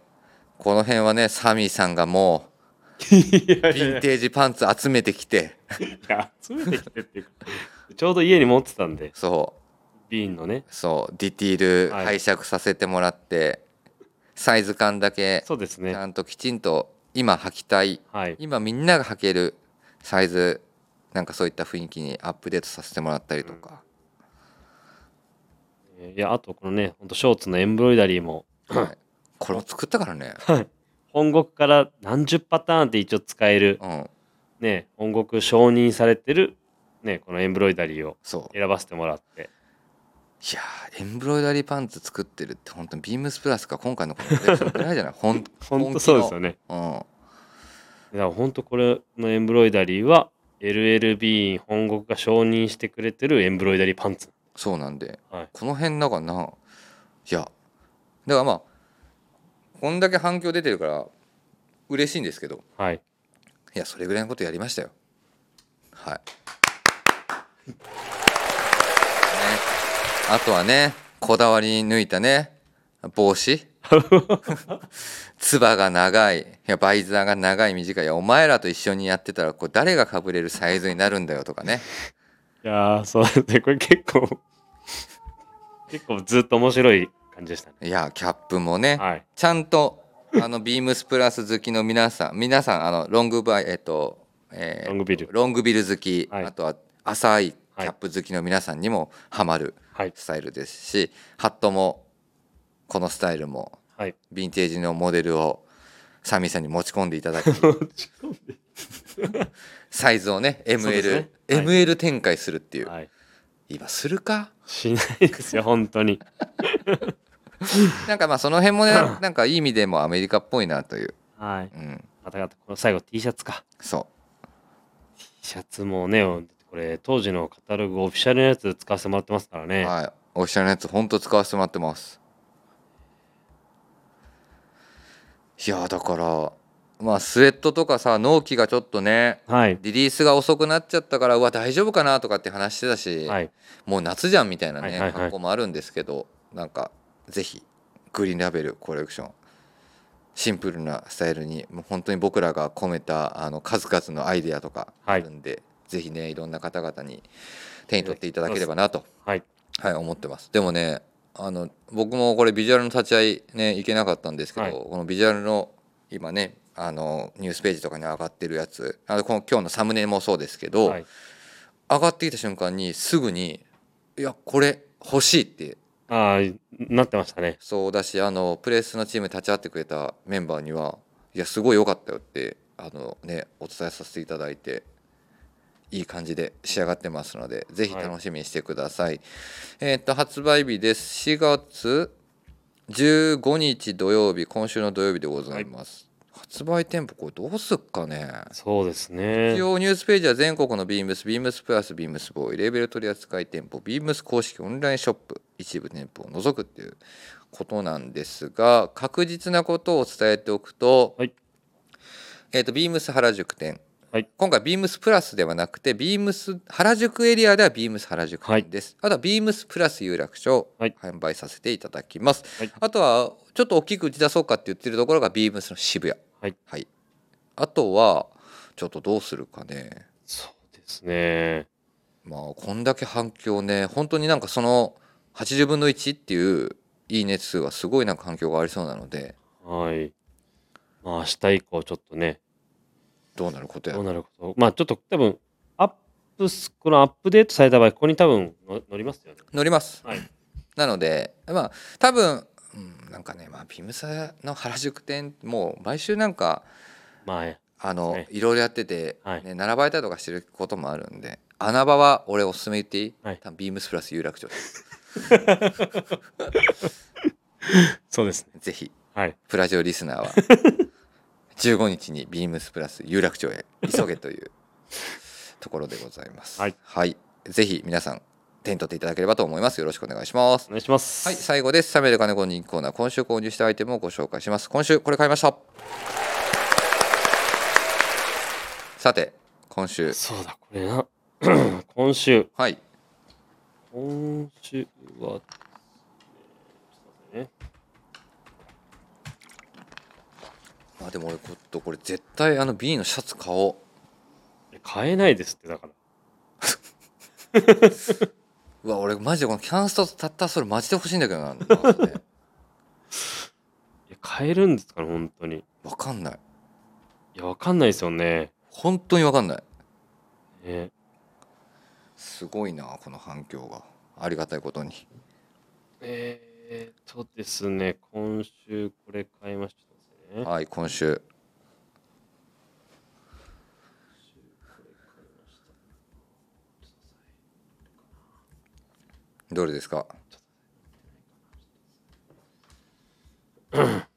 この辺はねサミーさんがもうヴィンテージパンツ集めてきて。いや集めてきてっていうかちょうど家に持ってたんで。そビーンのね。うそう。ディティールはい。拝借させてもらって、サイズ感だけそうですね。ちゃんときちんと今履きたい。はい。今みんなが履けるサイズなんかそういった雰囲気にアップデートさせてもらったりとか、いやあとこのねほんとショーツのエンブロイダリーも。はい、これも作ったからね、本国から何十パターンって一応使える。うん、ね本国承認されてるねこのエンブロイダリーを選ばせてもらって。いやーエンブロイダリーパンツ作ってるって本当にビームスプラスか今回のこのコレクションぐらいじゃない？ほん 本当そうですよね。うん。だから本当これのエンブロイダリーは LLB 本国が承認してくれてるエンブロイダリーパンツ。そうなんで、はい。この辺だからな。いや。だからまあこんだけ反響出てるから嬉しいんですけど。はい。いやそれぐらいのことやりましたよ。はい、ね、あとはねこだわり抜いたね帽子 つばが長いいやバイザーが長い短い。いやお前らと一緒にやってたらこれ誰がかぶれるサイズになるんだよとかね。いやーそうですね。これ結構 結構ずっと面白い感じでしたね。いやキャップもね、はい。ちゃんとあのビームスプラス好きの皆さん皆さんあのロングバイえっと、えーロングビル。ロングビル好き、はい。あとは浅い。キャップ好きの皆さんにもハマるはい。スタイルですし、ハットもこのスタイルもはい。ヴィンテージのモデルをサミーさんに持ち込んでいただき サイズをね ML、ね。はい。ML 展開するっていう、はい。今するか？しないですよ本当に。なんかまあその辺もね なんかいい意味でもアメリカっぽいなという、はい。うん、またこの最後 T シャツか。そ T シャツもねこれ当時のカタログオフィシャルのやつ使わせてもらってますからう、ね、はい。オフィシャルのやつ本当使わせてもらってますいやだからまあスウェットとかさ納期がちょっとねはい。リリースが遅くなっちゃったからうわ大丈夫かなとかって話してたし、はい。もう夏じゃんみたいなね、はいはいはい。格好もあるんですけどなんかぜひグリーンラベルコレクションシンプルなスタイルにもう本当に僕らが込めたあの数々のアイデアとかあるんで、ぜひねいろんな方々に手に取っていただければなと、はい。はい、思ってます。でもねあの僕もこれビジュアルの立ち会いね行けなかったんですけど、はい。このビジュアルの今ねあのニュースページとかに上がってるやつあのこの今日のサムネもそうですけど、はい。上がってきた瞬間にすぐに「いやこれ欲しい」ってああなってましたね。そうだしあのプレスのチームに立ち会ってくれたメンバーには「いやすごい良かったよ」ってあの、ね、お伝えさせていただいていい感じで仕上がってますのでぜひ楽しみにしてください。えっ、と発売日です。4月15日土曜日今週の土曜日でございます。発売店舗これどうすっかね。そうですね。一応ニュースページは全国のビームス、ビームスプラス、ビームスボーイ、レーベル取扱店舗、ビームス公式オンラインショップ、一部店舗を除くっていうことなんですが、確実なことを伝えておくと、はい。えっ、と、ビームス原宿店、はい。今回ビームスプラスではなくて、ビームス原宿エリアではビームス原宿店です。あとはビームスプラス有楽町、はい。販売させていただきます。はい。あとは、ちょっと大きく打ち出そうかって言ってるところがビームスの渋谷。はい。はい、あとはちょっとどうするかね。そうですね。まあこんだけ反響ね。本当になんかその80分の1っていういいね数はすごいなんか反響がありそうなので。はい。まあ明日以降ちょっとねどうなることや？どうなること？まあちょっと多分アップスこのアップデートされた場合ここに多分の乗りますよね。乗ります。はい。なのでまあ多分、うん、なんかねまあビームスの原宿店もう毎週なんかまああの、ね。いろいろやってて、はい。ね、並ばれたりとかしてることもあるんで穴場は俺おすすめ言っていい、はい。多分ビームスプラス有楽町です。そうですね。ぜひはい。プラジオリスナーは15日にビームスプラス有楽町へ急げというところでございます。はい、ぜひ皆さん手に取っていただければと思います。よろしくお願いしますお。願いしますはい、最後です。サメル金子人気コーナー、今週購入したアイテムをご紹介します。今週これ買いました。さて、今週、そうだこれな 今週はい、今週は、えーちょっと待ってねあでも俺こっとこれ絶対あの B のシャツ買おう。え買えないですってだから うわ、俺マジでこのキャンストとたったそれマジで欲しいんだけどな。マジでいや買えるんですかね本当にわかんない。いやわかんないですよね本当にわかんない。ねすごいなこの反響がありがたいことにえー、っとですね今週これ買いましたねはい今週。どれですか？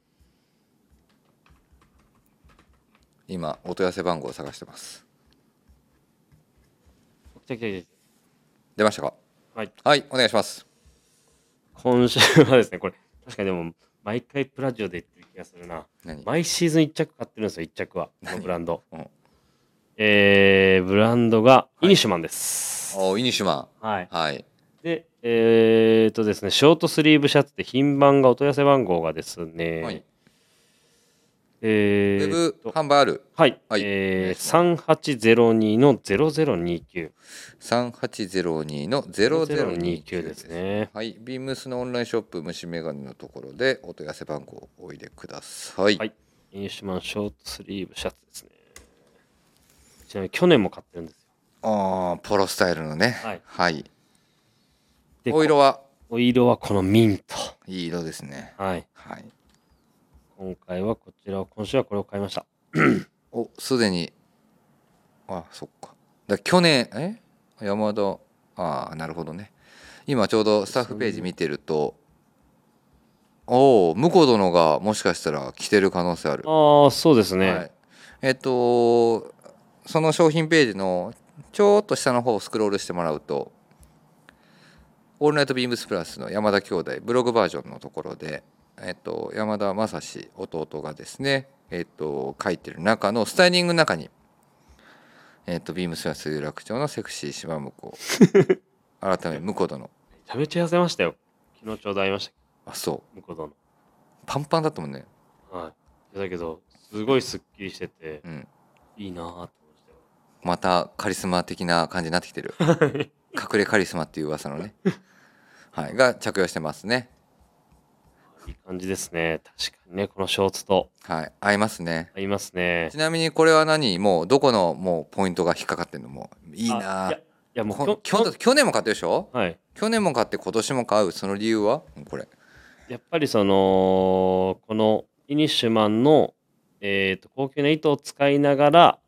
今お問い合わせ番号を探してます。出ましたかはいはいお願いします今週はですねこれ確かにでも毎回プラジオで言ってる気がするな。何？毎シーズン1着買ってるんですよ1着は。この何ブランド、うん。えー、ブランドがイニシュマンです。おイニシュマはい。ンはい。でえー、っとですねショートスリーブシャツで品番がお問い合わせ番号がですね、はいえー、ウェブと販売あるはい、はい。えー、3802の0029 3802の0029ですね。はい、ビームスのオンラインショップ虫眼鏡のところでお問い合わせ番号をお入れください。はい。イニシュマンショートスリーブシャツですね。ちなみに去年も買ってるんですよ。ああ、ポロスタイルのね。はい。はい。でお色は？お色はこのミント。いい色ですね。はい。はい。今回はこちらを今週はこれを買いました お、すでに。あ、そっか。だ去年、え？山田。ああ、なるほどね。今ちょうどスタッフページ見てると。おお、向こう殿がもしかしたら着てる可能性ある。ああそうですね、はい、えっとその商品ページのちょっと下の方をスクロールしてもらうと「オールナイトビームスプラス」の山田兄弟ブログバージョンのところで、えっと、山田正史弟がですね、えっと、書いてる中のスタイリングの中に、えっと、ビームスプラス有楽町のセクシー島婿 改め婿殿。めちゃめちゃ痩せましたよ。昨日ちょうど会いました。あそう。向こう殿。パンパンだったもんね。はい。だけどすごいすっきりしててうん。いいなぁと思いまたカリスマ的な感じになってきてる。隠れカリスマっていう噂のね。はい。が着用してますねいい感じですね。確かにね、このショーツと。はい合いますね。合いますね。ち。なみにこれは何？もうどこのもうポイントが引っかかってんの？もういいあないや、いやもう去去年も買ってるでしょ？はい。去年も買って今年も買う？その理由は？これ。やっぱりその、このイニッシュマンの、えっ、と、高級な糸を使いながら、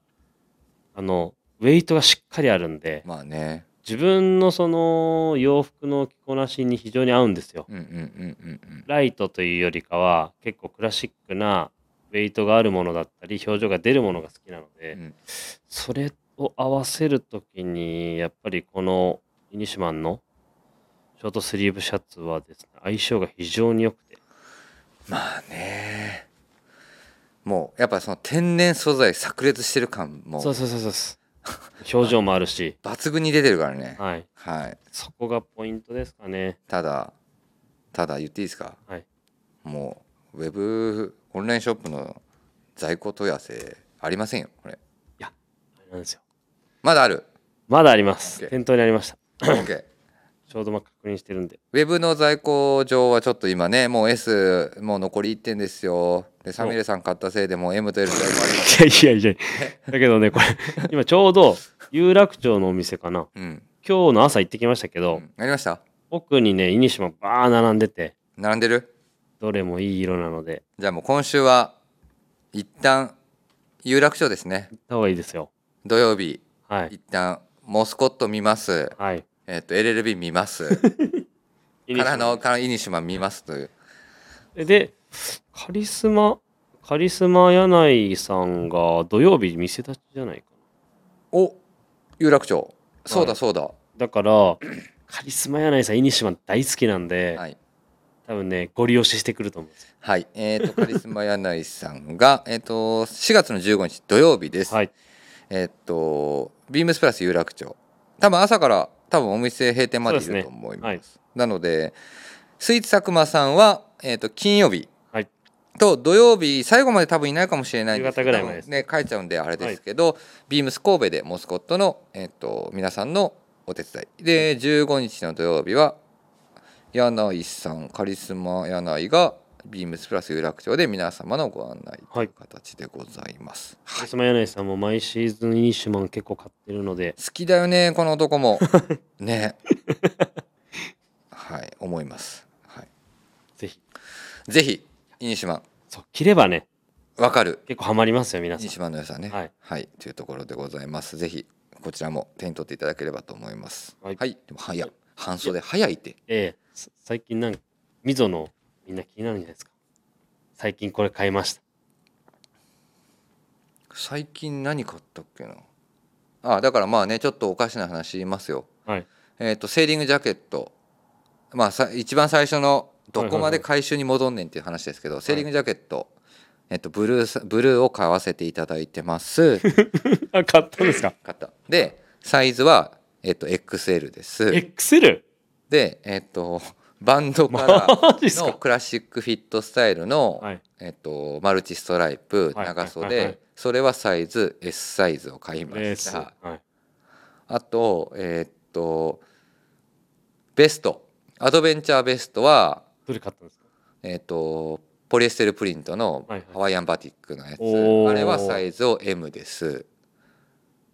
あの、ウェイトがしっかりあるんで、まあね自分のその洋服の着こなしに非常に合うんですよ。うんうんうんうんうん。ライトというよりかは結構クラシックなウェイトがあるものだったり表情が出るものが好きなので、うん。それを合わせるときにやっぱりこのイニシュマンのショートスリーブシャツはですね相性が非常に良くて。まあね。もうやっぱその天然素材炸裂してる感も。そうそうそうそうです表情もあるし、抜群に出てるからね。はい、はい。そこがポイントですかね。ただただ言っていいですか？はい。もうウェブオンラインショップの在庫問い合わせありませんよこれ。あれなんですよ。まだある。まだあります。店頭にありました。OK ちょうどまあ確認してるんで。ウェブの在庫上はちょっと今ねもう S もう残り1点ですよ。でサミレさん買ったせいでもう M と L 在庫あります。いやいやいや。だけどねこれ今ちょうど有楽町のお店かな。うん、今日の朝行ってきましたけど、うん、ありました？奥にねイニシマバー並んでて。並んでる？どれもいい色なので。じゃあもう今週は一旦有楽町ですね。行った方がいいですよ。土曜日。はい。一旦モスコット見ます。はいえっ、と LLB 見ます。からのからイニシュマン見ますという。でカリスマカリスマ柳井さんが土曜日店立ちじゃないかお有楽町。そうだそうだ。なだから カリスマ柳井さんイニシマン大好きなんで、はい。多分ねご利用ししてくると思うんですよ。はい。えっ、とカリスマ柳井さんが えっと4月の15日土曜日です、はい。えっとビームスプラス有楽町。多分朝から多分お店閉店までいると思います。はい。なのでスイーツ佐久間さんは、えっと金曜日はい。と土曜日最後まで多分いないかもしれないんですけどね。帰っちゃうんであれですけど、ビームス神戸でモスコットの、えっと皆さんのお手伝い。で15日の土曜日は柳井さんカリスマ柳井がビームスプラス有楽町で皆様のご案内という形でございます、カリスマ柳井さんも毎シーズンイニシュマン結構買ってるので。好きだよねこの男も。ね。はい思います、はい、ぜひ。ぜひイニシマン。そう着ればね。わかる。結構ハマりますよ皆さん。イニシマンの良さね。はい、はい、というところでございます。ぜひこちらも手に取っていただければと思います。はい。でも早い半袖早いって。ええ。さ最近なんか溝のみんな気になるんじゃないですか。最近これ買いました。最近何買ったっけな。あだからまあねちょっとおかしな話言いますよ。はい。えっ、とセーリングジャケット。まあさ一番最初のどこまで回収に戻んねんっていう話ですけど、セーリングジャケット、えっとブルーさブルーを買わせていただいてます。あ買ったんですか？買った。でサイズはえっと XL です。エクセル？でえっとバンドかラーのクラシックフィットスタイルの、はい。えっとマルチストライプはい。長袖、それはサイズ S サイズを買いました。はい。あとえっとベスト。アドベンチャーベストはどれ買ったんですか？えっとポリエステルプリントのハワイアンバティックのやつ、あれはサイズを M です。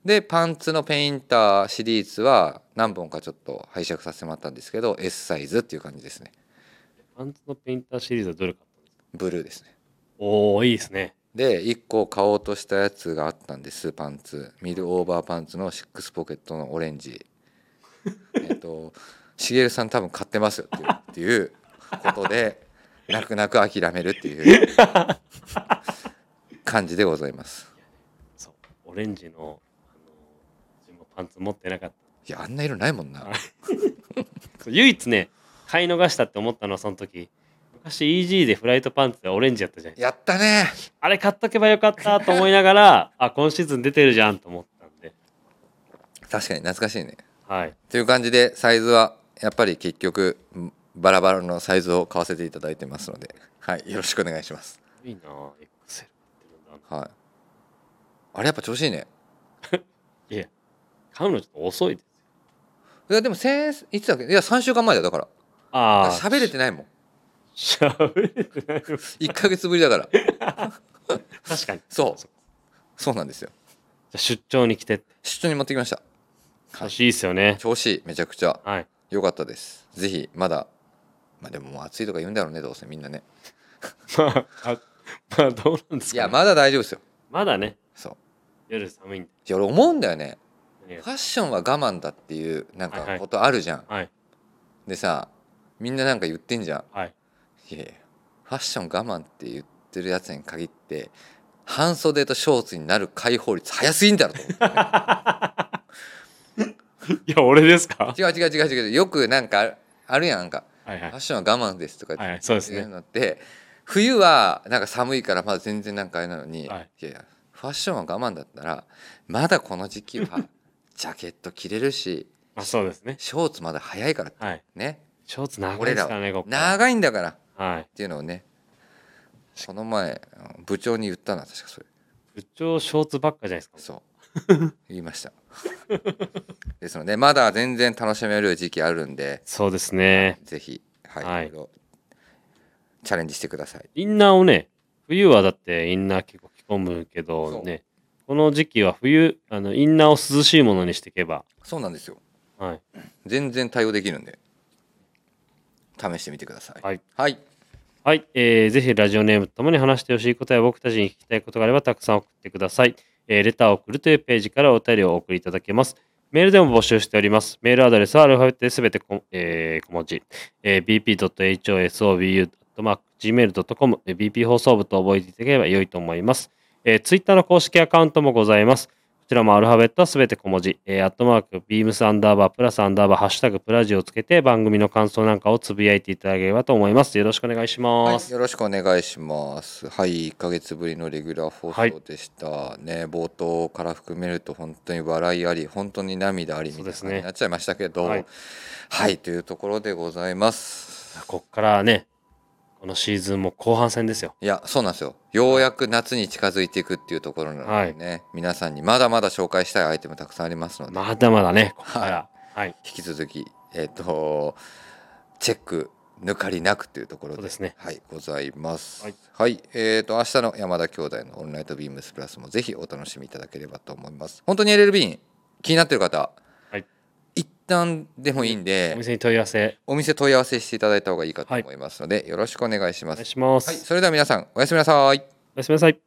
でパンツのペインターシリーズは何本かちょっと拝借させてもらったんですけど S サイズっていう感じですね。パンツのペインターシリーズはどれ買ったんですか？ブルーですね。おおいいですね。で1個買おうとしたやつがあったんですパンツ。ミルオーバーパンツのシックスポケットのオレンジ。えっとしげるさん多分買ってますよっていうことで泣く泣く諦めるっていう 感じでございます。そうオレンジのあの自分もパンツ持ってなかったいやあんな色ないもんな。唯一ね買い逃したって思ったのはその時。昔 EG でフライトパンツでオレンジやったじゃないやったね。あれ買っとけばよかったと思いながら あ今シーズン出てるじゃんと思ったんで。確かに懐かしいね。はい。という感じでサイズはやっぱり結局んバラバラのサイズを買わせていただいてますので。はいよろしくお願いします。いいな XL はい。あれやっぱ調子いいね。いや買うのちょっと遅いですいやでも先いつだっけ？いや3週間前だよだから。ああ喋れてないもん。喋れてないよ1ヶ月ぶりだから。確かに。そう。そう。なんですよ。じゃあ出張に来て。出張に持ってきました。調子いいっすよね。調子いいめちゃくちゃ。はい。良かったです。ぜひまだまあでももう暑いとか言うんだろうねどうせみんなね。まああまあどうなんですか、ね、いやまだ大丈夫ですよ。まだね。そう。夜寒いんで。俺思うんだよねファッションは我慢だっていうなんはいはい。かことあるじゃん、はい。でさみんななんか言ってんじゃん。はい。いやいやファッション我慢って言ってるやつに限って半袖とショーツになる解放率早すぎんだろと思って。いや俺ですか？違う違う違う違う。よくなんかあるやん。なんかはいはい。ファッションは我慢ですとかはいはいそうですいうねのって冬はなんか寒いからまだ全然なんかあれなのに、はい。いやいやファッションは我慢だったらまだこの時期はジャケット着れるしまあそうですね。ショーツまだ早いからはい。ね。ショーツ長いですからねこはこから。長いんだから。っはい。ていうのをね。この前部長に言ったな確かそれ。部長ショーツばっかじゃないですか。そう。言いました。ですのでまだ全然楽しめる時期あるんでそうですね。ぜひはい、はい。いろいろチャレンジしてください。インナーをね冬はだってインナー結構着込むけどねこの時期は冬あのインナーを涼しいものにしていけば。そうなんですよ。はい。全然対応できるんで試してみてください。はい。はい、はい、えーぜひラジオネームとともに話してほしいことや僕たちに聞きたいことがあればたくさん送ってください。えーレターを送るというページからお便りをお送りいただけます。メールでも募集しております。メールアドレスはアルファベットですべてこ、えー小文字、えー bp.hosobu.gmail.com、えー bp 放送部と覚えていただければ良いと思います。えー、ツイッターの公式アカウントもございます。こちらもアルファベットはすべて小文字、えー、アットマーク、ビームスアンダーバー、プラスアンダーバー、ハッシュタグ、プラジをつけて番組の感想なんかをつぶやいていただければと思います。よろしくお願いします。はい、よろしくお願いします。はい1ヶ月ぶりのレギュラー放送でした、ね。冒頭から含めると本当に笑いあり本当に涙ありみたいなね。なっちゃいましたけど。ははいい、というところでございます。こっからね、このシーズンも後半戦ですよ。いやそうなんですよ。ようやく夏に近づいていくっていうところなのでね、皆さんにまだまだ紹介したいアイテムたくさんありますので、まだまだね、ここから。はい。引き続きえっ、とチェック抜かりなくというところですね。はいございます。はい、はい、えっ、と明日の山田兄弟のオンライトビームスプラスもぜひお楽しみいただければと思います。本当に LLB 気になってる方旦でもいいんおで店に問い合わせ、お店問い合わせしていただいた方がいいかと思いますので、よろしくお願いします。お願いします。はい、それでは皆さんおやすみなさい。おやすみなさい。